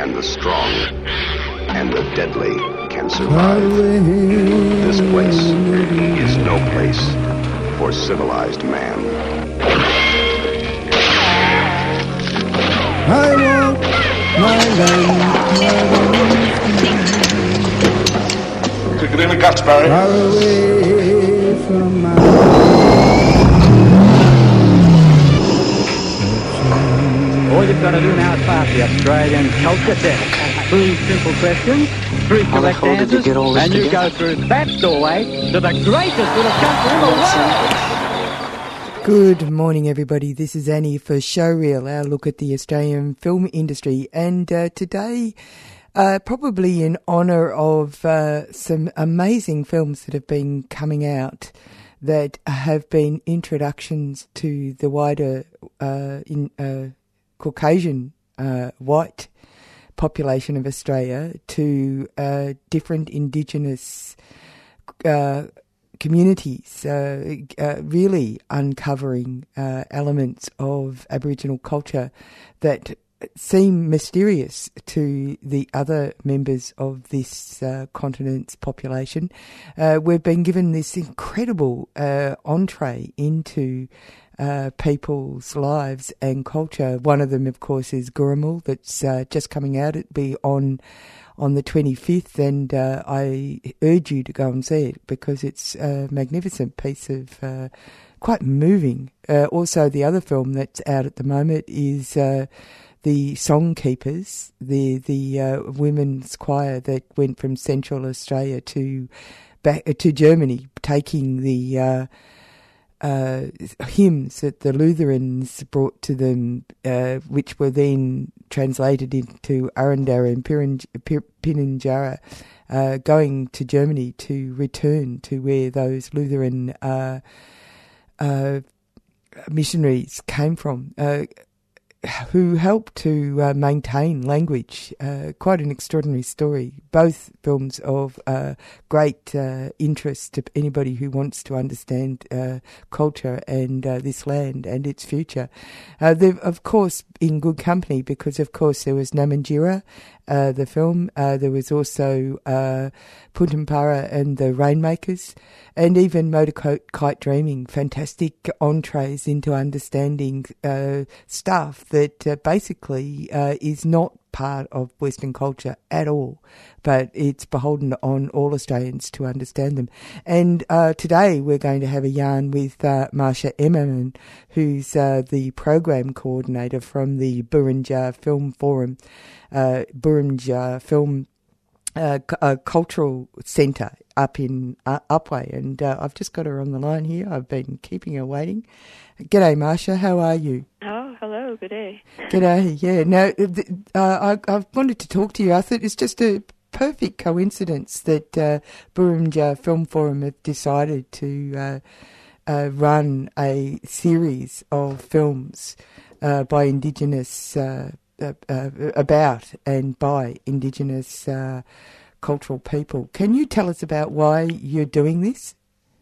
and the strong and the deadly can survive. This place is no place for civilized man. I want my land, Took it in the guts, Barry. Got to do now is pass the Australian culture test. Three simple questions, three How correct hell did you answers, get all this and you together? go through that doorway to the greatest little country in the world. Good morning, everybody. This is Annie for Showreel, our look at the Australian film industry. And uh, today, uh, probably in honour of uh, some amazing films that have been coming out that have been introductions to the wider uh, in, uh, Caucasian uh, white population of Australia to uh, different Indigenous uh, communities, uh, uh, really uncovering uh, elements of Aboriginal culture that seem mysterious to the other members of this uh, continent's population. Uh, we've been given this incredible uh, entree into uh, people's lives and culture. One of them, of course, is Gurrumul, that's uh, just coming out. It'll be on on the 25th, and uh, I urge you to go and see it because it's a magnificent piece of, uh, quite moving. Uh, also, the other film that's out at the moment is uh, the Song Keepers, the the uh, women's choir that went from Central Australia to back to Germany, taking the uh, uh, hymns that the Lutherans brought to them, uh, which were then translated into Arrarnta and Pirin- Pininjara, uh, going to Germany to return to where those Lutheran uh, uh, missionaries came from. Who helped to uh, maintain language. Uh, quite an extraordinary story. Both films of uh, great uh, interest to anybody who wants to understand uh, culture and uh, this land and its future. They're, of course, in good company because, of course, there was Namatjira, uh, the film. Uh, there was also uh, Putuparri and the Rainmakers, and even Motor Kite Dreaming. Fantastic entrees into understanding uh, stuff that uh, basically is not part of Western culture at all, but it's beholden on all Australians to understand them. And uh, today we're going to have a yarn with uh, Marsha Emerman, who's uh, the program coordinator from the Burrinja Film Forum, uh, Film uh, c- uh, Cultural Centre up in uh, Upwey. And uh, I've just got her on the line here. I've been keeping her waiting. G'day, Marsha. How are you? Oh, hello. Good day. G'day. Yeah. No, th- uh, I, I wanted to talk to you. I thought it's just a perfect coincidence that uh, Film Forum have decided to uh, uh, run a series of films uh, by Indigenous, uh, uh, uh, about and by Indigenous uh, cultural people. Can you tell us about why you're doing this?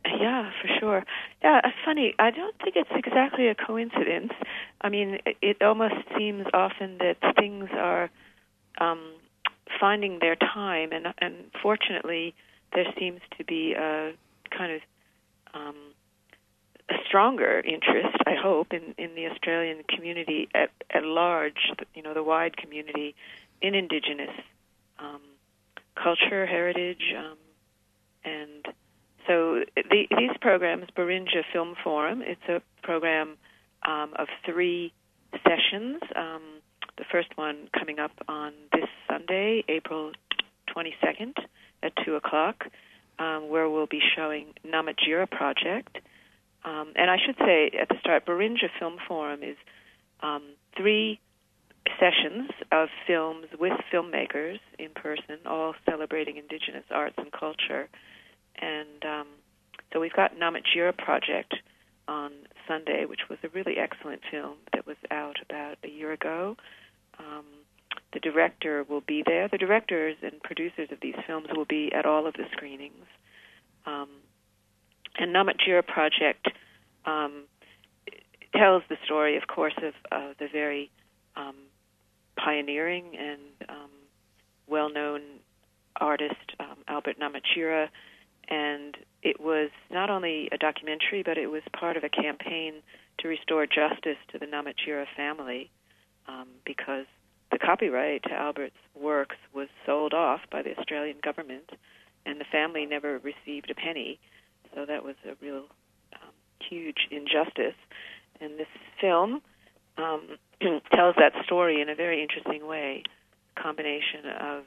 Yeah, for sure. Yeah, it's funny. I don't think it's exactly a coincidence. I mean, it, almost seems often that things are um, finding their time, and and fortunately, there seems to be a kind of um, a stronger interest, I hope, in, in the Australian community at, at large, you know, the wide community in Indigenous um, culture, heritage, um, and so the, these programs, Burrinja Film Forum, it's a program um, of three sessions. Um, the first one coming up on this Sunday, April 22nd at 2 o'clock, um, where we'll be showing Namatjira Project. Um, and I should say at the start, Burrinja Film Forum is um, three sessions of films with filmmakers in person, all celebrating Indigenous arts and culture. And um, so we've got Namatjira Project on Sunday, which was a really excellent film that was out about a year ago. Um, the director will be there. The directors and producers of these films will be at all of the screenings. Um, and Namatjira Project um, tells the story, of course, of uh, the very um, pioneering and um, well-known artist um, Albert Namatjira, and it was not only a documentary, but it was part of a campaign to restore justice to the Namatjira family, um, because the copyright to Albert's works was sold off by the Australian government, and the family never received a penny. So that was a real um, huge injustice. And this film um, tells that story in a very interesting way. Combination of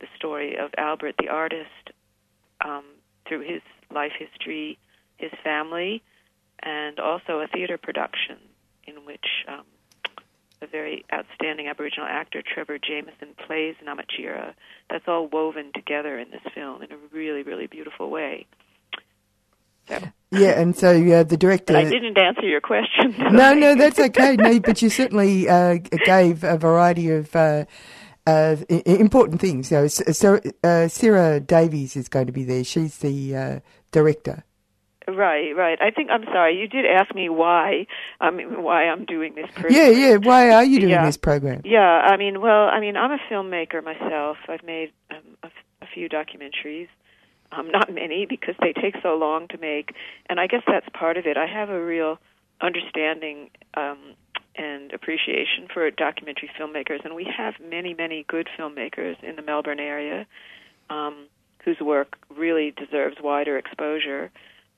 the story of Albert the artist um, through his life history, his family, and also a theater production in which um, a very outstanding Aboriginal actor, Trevor Jamieson, plays Namatjira. That's all woven together in this film in a really, really beautiful way. So. Yeah, and so uh, the director. But I didn't answer your question. No, no, that's okay. No, but you certainly uh, gave a variety of uh, important things. Know, so, uh, Sarah Davies is going to be there. She's the uh, director. Right, right. I think I'm sorry. You did ask me why, um, why I'm doing this. Program. Yeah, yeah. Why are you doing yeah. this program? Yeah, I mean, well, I mean, I'm a filmmaker myself. I've made um, a, a few documentaries, um, not many because they take so long to make, and I guess that's part of it. I have a real understanding um, and appreciation for documentary filmmakers, and we have many, many good filmmakers in the Melbourne area um, whose work really deserves wider exposure.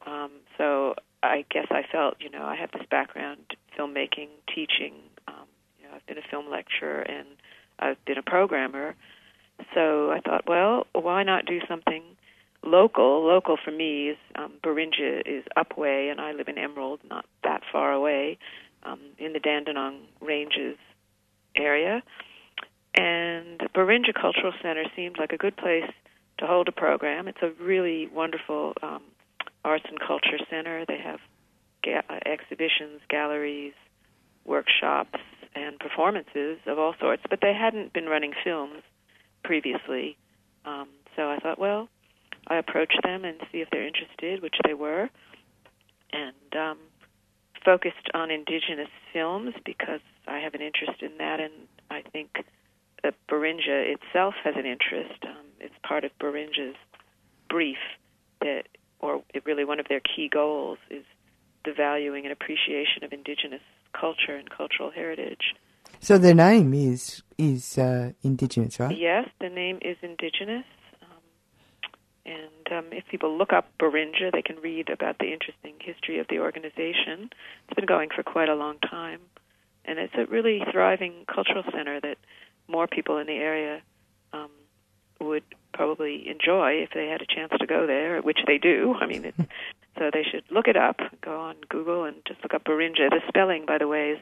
Um, so I guess I felt, you know, I have this background filmmaking, teaching. Um, you know, I've been a film lecturer and I've been a programmer. So I thought, well, why not do something local? Local for me is um, Burrinja is Upwey, and I live in Emerald, not that far away, um, in the Dandenong Ranges area. And Burrinja Cultural Center seemed like a good place to hold a program. It's a really wonderful um, arts and culture center. They have ga- uh, exhibitions, galleries, workshops, and performances of all sorts. But they hadn't been running films previously, um, so I thought, well, I approach them and see if they're interested, which they were, and um, focused on indigenous films because I have an interest in that, and I think that Burrinja itself has an interest. Um, it's part of Burrinja's brief that or really one of their key goals is the valuing and appreciation of indigenous culture and cultural heritage. So the name is is uh, indigenous, right? Yes, the name is indigenous. And um, if people look up Burrinja, they can read about the interesting history of the organization. It's been going for quite a long time, and it's a really thriving cultural center that more people in the area um, would probably enjoy if they had a chance to go there, which they do. I mean, so they should look it up. Go on Google and just look up Burrinja. The spelling, by the way, is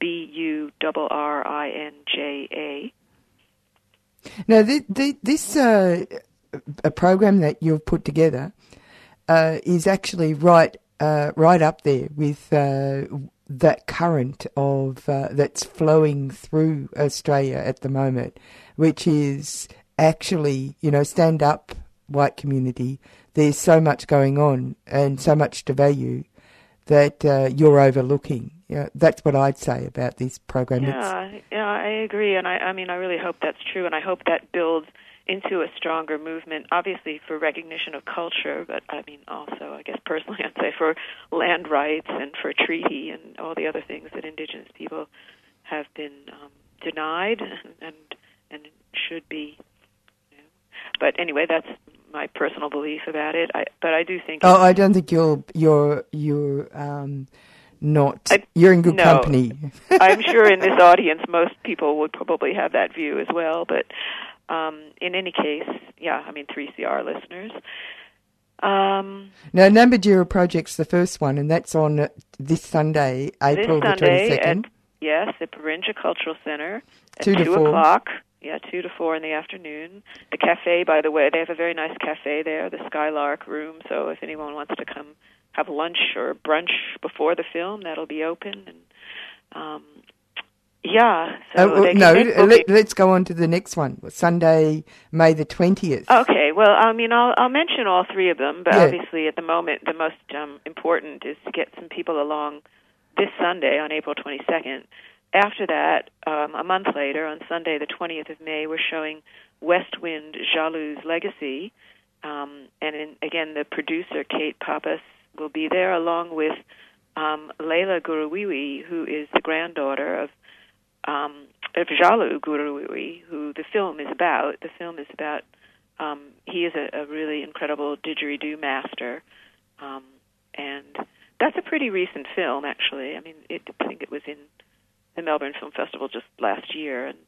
B U R R I N J A. Now, the, the, this uh, a program that you've put together uh, is actually right uh, right up there with uh, that current of uh, that's flowing through Australia at the moment, which is actually, you know, stand up white community, there's so much going on and so much to value that uh, you're overlooking. Yeah, that's what I'd say about this program. Yeah, it's, yeah, I agree, and I, I mean, I really hope that's true, and I hope that builds into a stronger movement. Obviously, for recognition of culture, but I mean, also, I guess personally, I'd say for land rights and for treaty and all the other things that Indigenous people have been um, denied and and should be but anyway, that's my personal belief about it. I, but I do think. Oh, I don't think you're you're you're um, not. I, you're in good no, company. I'm sure in this audience, most people would probably have that view as well. But um, in any case, yeah, I mean, 3CR listeners. Um, now, Namatjira Project's the first one, and that's on this Sunday, April this Sunday the 22nd. yes, at Burrinja Cultural Center at Two to four. o'clock. Yeah, two to four in the afternoon. The cafe, by the way, they have a very nice cafe there, the Skylark Room. So if anyone wants to come have lunch or brunch before the film, that'll be open. And um, yeah, so Uh, they can no, let, us go on to the next one. Sunday, May the 20th. Okay, well, I mean, I'll I'll mention all three of them, but Yeah. obviously at the moment the most um, important is to get some people along this Sunday on April 22nd. After that, um, a month later, on Sunday the 20th of May, we're showing West Wind Djalu's Legacy, um, and in, again the producer Kate Pappas will be there along with um, Leila Gurruwiwi, who is the granddaughter of um, of Djalu Gurruwiwi, who the film is about. The film is about um, he is a, a really incredible didgeridoo master, um, and that's a pretty recent film, actually. I mean, it, I think it was in the Melbourne Film Festival just last year, and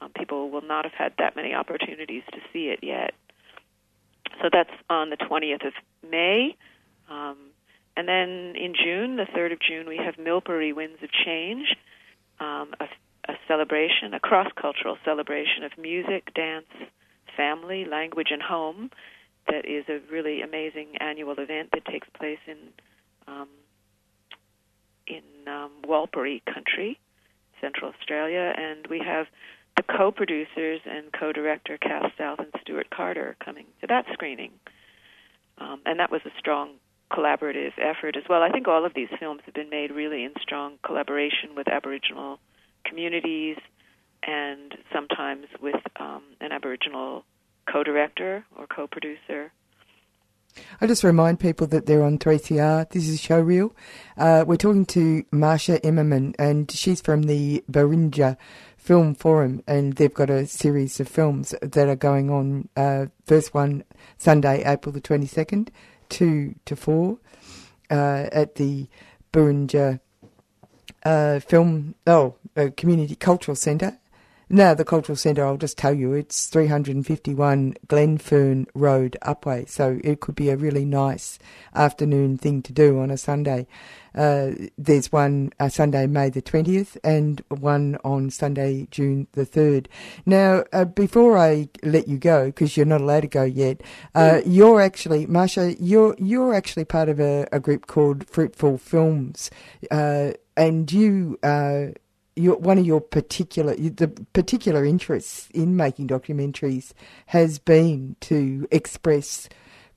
um, people will not have had that many opportunities to see it yet. So that's on the 20th of May. Um, and then in June, the 3rd of June, we have Milpirri Winds of Change, um, a, a celebration, a cross cultural celebration of music, dance, family, language, and home that is a really amazing annual event that takes place in um, in um, Warlpiri country, Central Australia, and we have the co-producers and co-director Cass South and Stuart Carter coming to that screening, um, and that was a strong collaborative effort as well. I think all of these films have been made really in strong collaboration with Aboriginal communities and sometimes with um, an Aboriginal co-director or co-producer. I just remind people that they're on 3CR. This is Showreel. Uh, we're talking to Marsha Emerman, and she's from the Burrinja Film Forum, and they've got a series of films that are going on. Uh, first one, Sunday, April the 22nd, 2 to 4, uh, at the Burrinja uh, Film, oh, uh, Community Cultural Centre. No, the Cultural Centre, I'll just tell you, it's 351 Glenfern Road, Upwey. So it could be a really nice afternoon thing to do on a Sunday. Uh, there's one uh, Sunday, May the 20th, and one on Sunday, June the 3rd. Now, uh, before I let you go, because you're not allowed to go yet, uh, you're actually, Marsha, you're, you're actually part of a, a group called Fruitful Films, uh, and you, uh, your, one of your particular the particular interests in making documentaries has been to express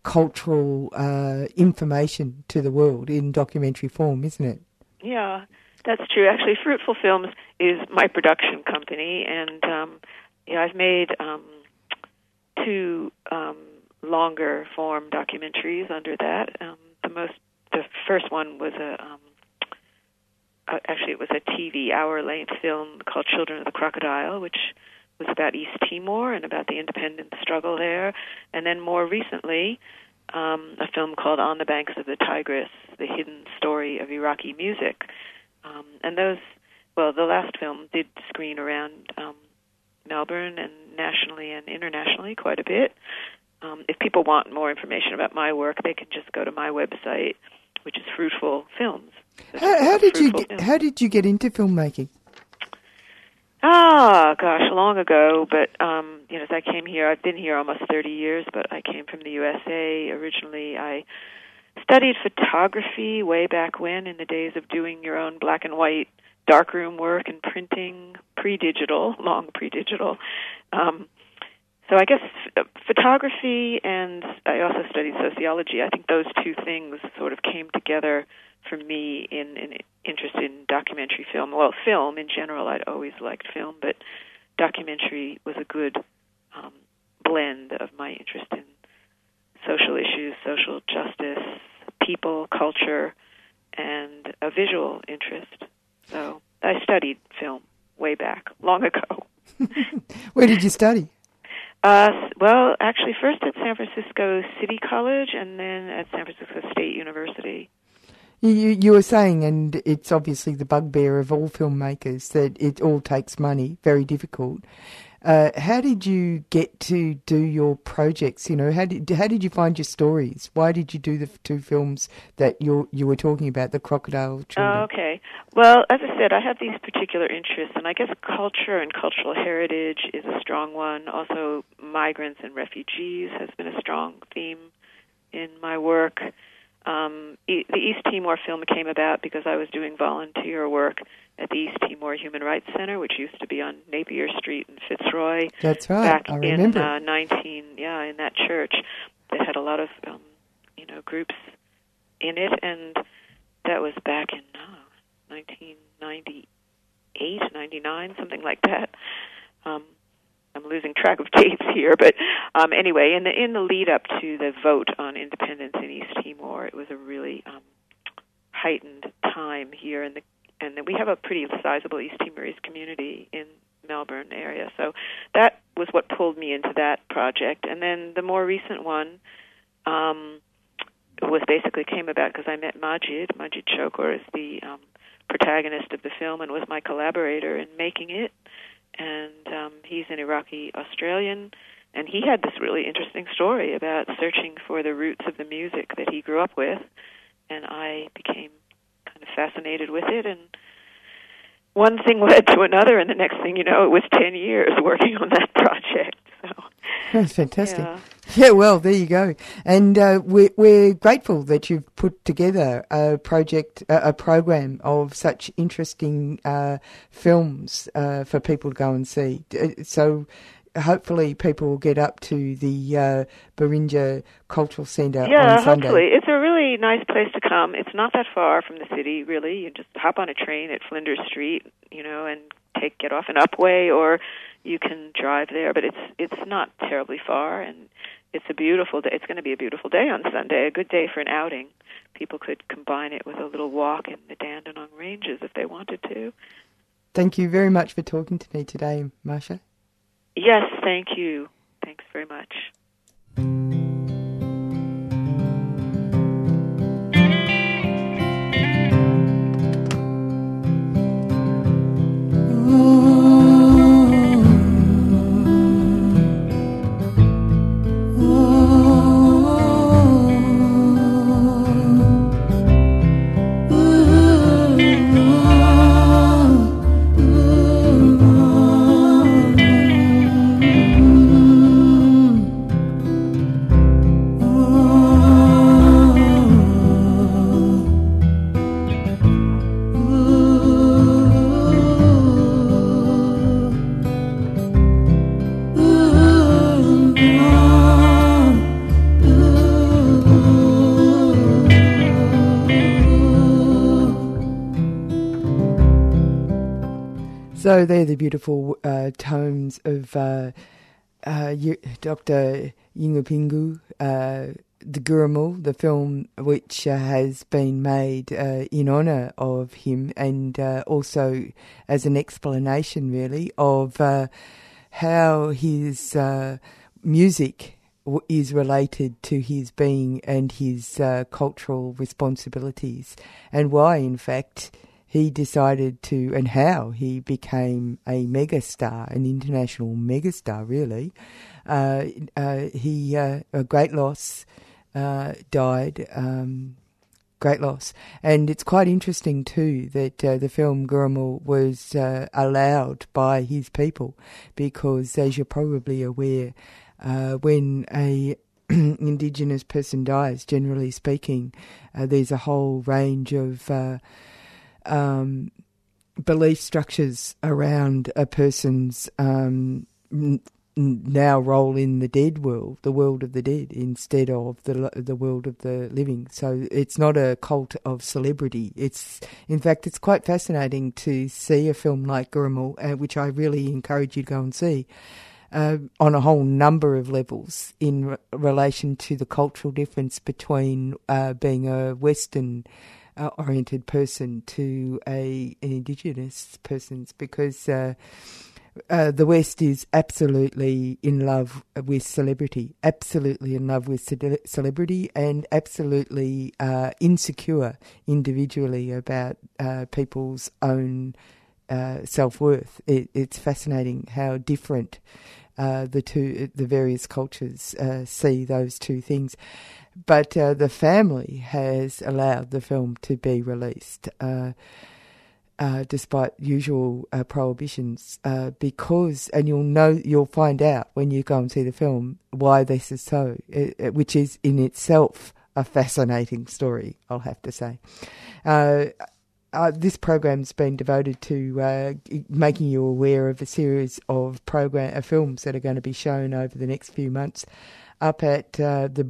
cultural uh, information to the world in documentary form, isn't it? Yeah, that's true. Actually, Fruitful Films is my production company, and um, yeah, I've made um, two um, longer form documentaries under that. Um, the most, the first one was a um, uh, actually it was a TV hour length film called Children of the Crocodile, which was about East Timor and about the independence struggle there. And then more recently, um, a film called On the Banks of the Tigris, the hidden story of Iraqi music. Um, and those, well, the last film did screen around um, Melbourne and nationally and internationally quite a bit. Um, if people want more information about my work, they can just go to my website, which is Fruitful Films. So How, how did you get, Films. how did you get into filmmaking? Ah, gosh, long ago. But um, you know, as I came here, I've been here almost 30 years. But I came from the USA originally. I studied photography way back when, in the days of doing your own black and white darkroom work and printing, pre-digital, long pre-digital. Um, so I guess uh, photography and I also studied sociology. I think those two things sort of came together for me in an interest in documentary film. Well, film in general, I'd always liked film, but documentary was a good um, blend of my interest in social issues, social justice, people, culture, and a visual interest. So I studied film way back, long ago. Where did you study? Uh, well, actually, first at San Francisco City College, and then at San Francisco State University. You, you were saying, and it's obviously the bugbear of all filmmakers, that it all takes money, very difficult. Uh, how did you get to do your projects? You know, how did how did you find your stories? Why did you do the two films that you you were talking about, the Crocodile Children? Oh, okay. Well, as I said, I have these particular interests, and I guess culture and cultural heritage is a strong one. Also, migrants and refugees has been a strong theme in my work. Um, e- the East Timor film came about because I was doing volunteer work at the East Timor Human Rights Center, which used to be on Napier Street in Fitzroy. That's right. Back I in remember. uh, 19, yeah, in that church, that had a lot of, um, you know, groups in it, and that was back in uh, 1998, 99, something like that. Um, I'm losing track of dates here, but um, anyway, in the in the lead up to the vote on independence in East Timor, it was a really um, heightened time here, and the and we have a pretty sizable East Timorese community in Melbourne area, so that was what pulled me into that project. And then the more recent one um, was basically came about because I met Majid. Majid Shokor is the um, protagonist of the film and was my collaborator in making it and um, he's an Iraqi Australian, and he had this really interesting story about searching for the roots of the music that he grew up with, and I became kind of fascinated with it, and one thing led to another, and the next thing you know, it was ten years working on that project. So That's fantastic. yeah. Yeah, well, there you go. And uh, we're, we're grateful that you've put together a project, a, a program of such interesting uh, films uh, for people to go and see. Uh, So hopefully people will get up to the uh, Burrinja Cultural Centre Yeah, on Sunday. hopefully. It's a really nice place to come. It's not that far from the city, really. You just hop on a train at Flinders Street, you know, and take get off an Upwey or you can drive there, but it's it's not terribly far and it's a beautiful day. It's going to be a beautiful day on Sunday, a good day for an outing. People could combine it with a little walk in the Dandenong Ranges if they wanted to. Thank you very much for talking to me today, Marsha. Yes, thank you. Thanks very much. So they're the beautiful uh, tones of uh, uh, Dr. Yunupingu, uh, the Gurrumul, the film which uh, has been made uh, in honour of him and also as an explanation, really, of how his music is related to his being and his cultural responsibilities, and why, in fact, he decided to, and how he became a megastar, an international megastar, really. Uh, uh, he, uh, a great loss, uh, died. Um, great loss. And it's quite interesting too that uh, the film Gurrumul was uh, allowed by his people because, as you're probably aware, when a indigenous person dies, generally speaking, there's a whole range of um, belief structures around a person's um, n- now role in the dead world, the world of the dead, instead of the the world of the living. So it's not a cult of celebrity. It's in fact it's quite fascinating to see a film like Gurrumul, uh, which I really encourage you to go and see. Uh, on a whole number of levels in re- relation to the cultural difference between uh, being a Western uh, oriented person to a an indigenous person's because uh, uh, the West is absolutely in love with celebrity, absolutely in love with ce- celebrity, and absolutely uh, insecure individually about uh, people's own uh, self worth. It, it's fascinating how different uh, the two, the various cultures uh, see those two things. But the family has allowed the film to be released uh, despite usual uh, prohibitions, uh, because, and you'll know, you'll find out when you go and see the film why this is so, it, it, which is in itself a fascinating story, I'll have to say. Uh, uh, this program's been devoted to uh, making you aware of a series of program films that are going to be shown over the next few months up at the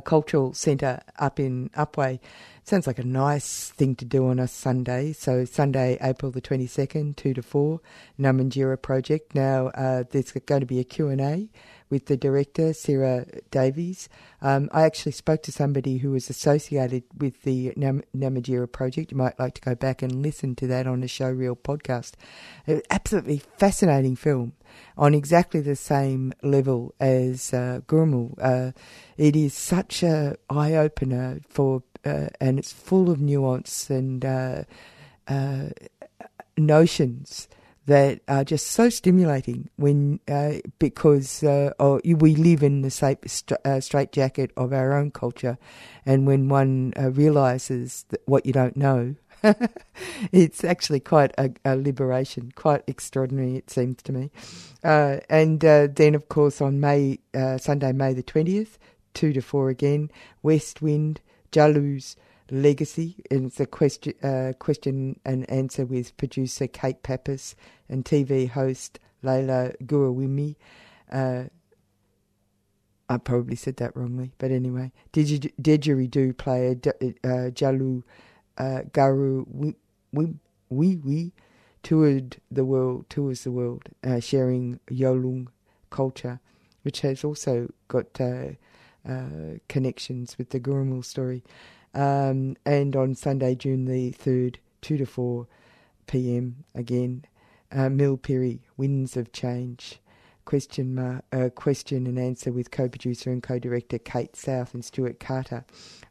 Cultural Centre up in Upwey. Sounds like a nice thing to do on a Sunday. So Sunday, April the 22nd, 2 to 4, Namatjira Project. Now uh, there's going to be a Q&A with the director, Sarah Davies. Um, I actually spoke to somebody who was associated with the Nam- Namatjira project. You might like to go back and listen to that on the Showreel podcast. An absolutely fascinating film on exactly the same level as uh. Uh, it is such a eye opener for uh, and it's full of nuance and uh, uh, notions that are just so stimulating when uh, because uh, oh, we live in the safe, uh, straitjacket of our own culture, and when one realizes what you don't know. it's actually quite a, a, liberation, quite extraordinary, it seems to me. and then, of course, on May Sunday, May the twentieth, two to four again, West Wind, Djalu's legacy. And it's a question, uh, question and answer with producer Kate Pappas and TV host Leila Gurawimi. Uh, I probably said that wrongly, but anyway, didgeridoo player uh, Djalu uh, Garu Wee Wee toured the world, tours the world, uh, sharing Yolngu culture, which has also got uh, uh, connections with the Gurrumul story. Um, and on Sunday, June the 3rd, 2 to 4 p.m. again, uh, Milpirri, Winds of Change. Question, uh, question and answer with co-producer and co-director Kate South and Stuart Carter.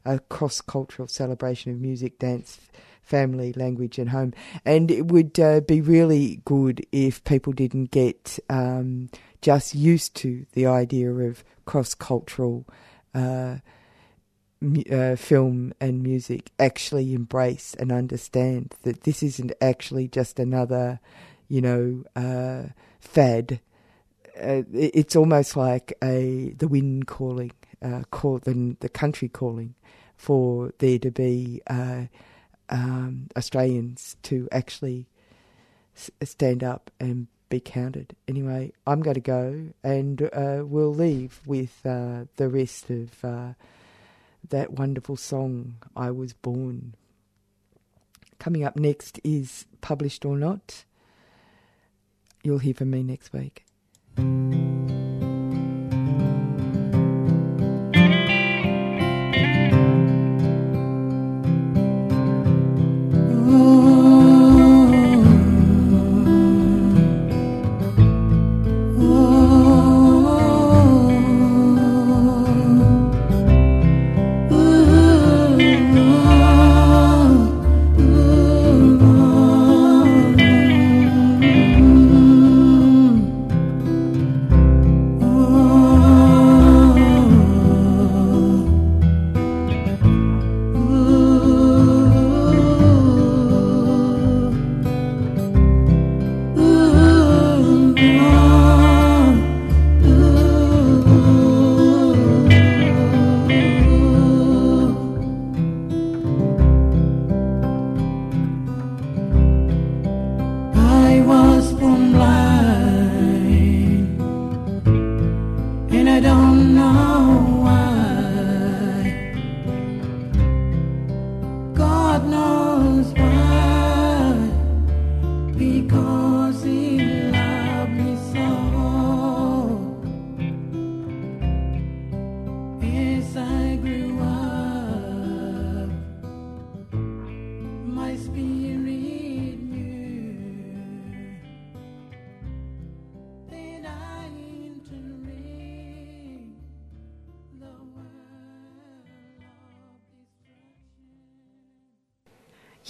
A cross-cultural celebration of music, dance, family, language, and home. And it would uh, be really good if people didn't get um, just used to the idea of cross-cultural uh, uh, film and music actually embrace and understand that this isn't actually just another, you know, uh, fad. Uh, it's almost like a the wind calling, uh, call the the country calling, for there to be uh, um, Australians to actually s- stand up and be counted. Anyway, I'm going to go and uh, we'll leave with the rest of that wonderful song, I Was Born. Coming up next is Published or Not. You'll hear from me next week.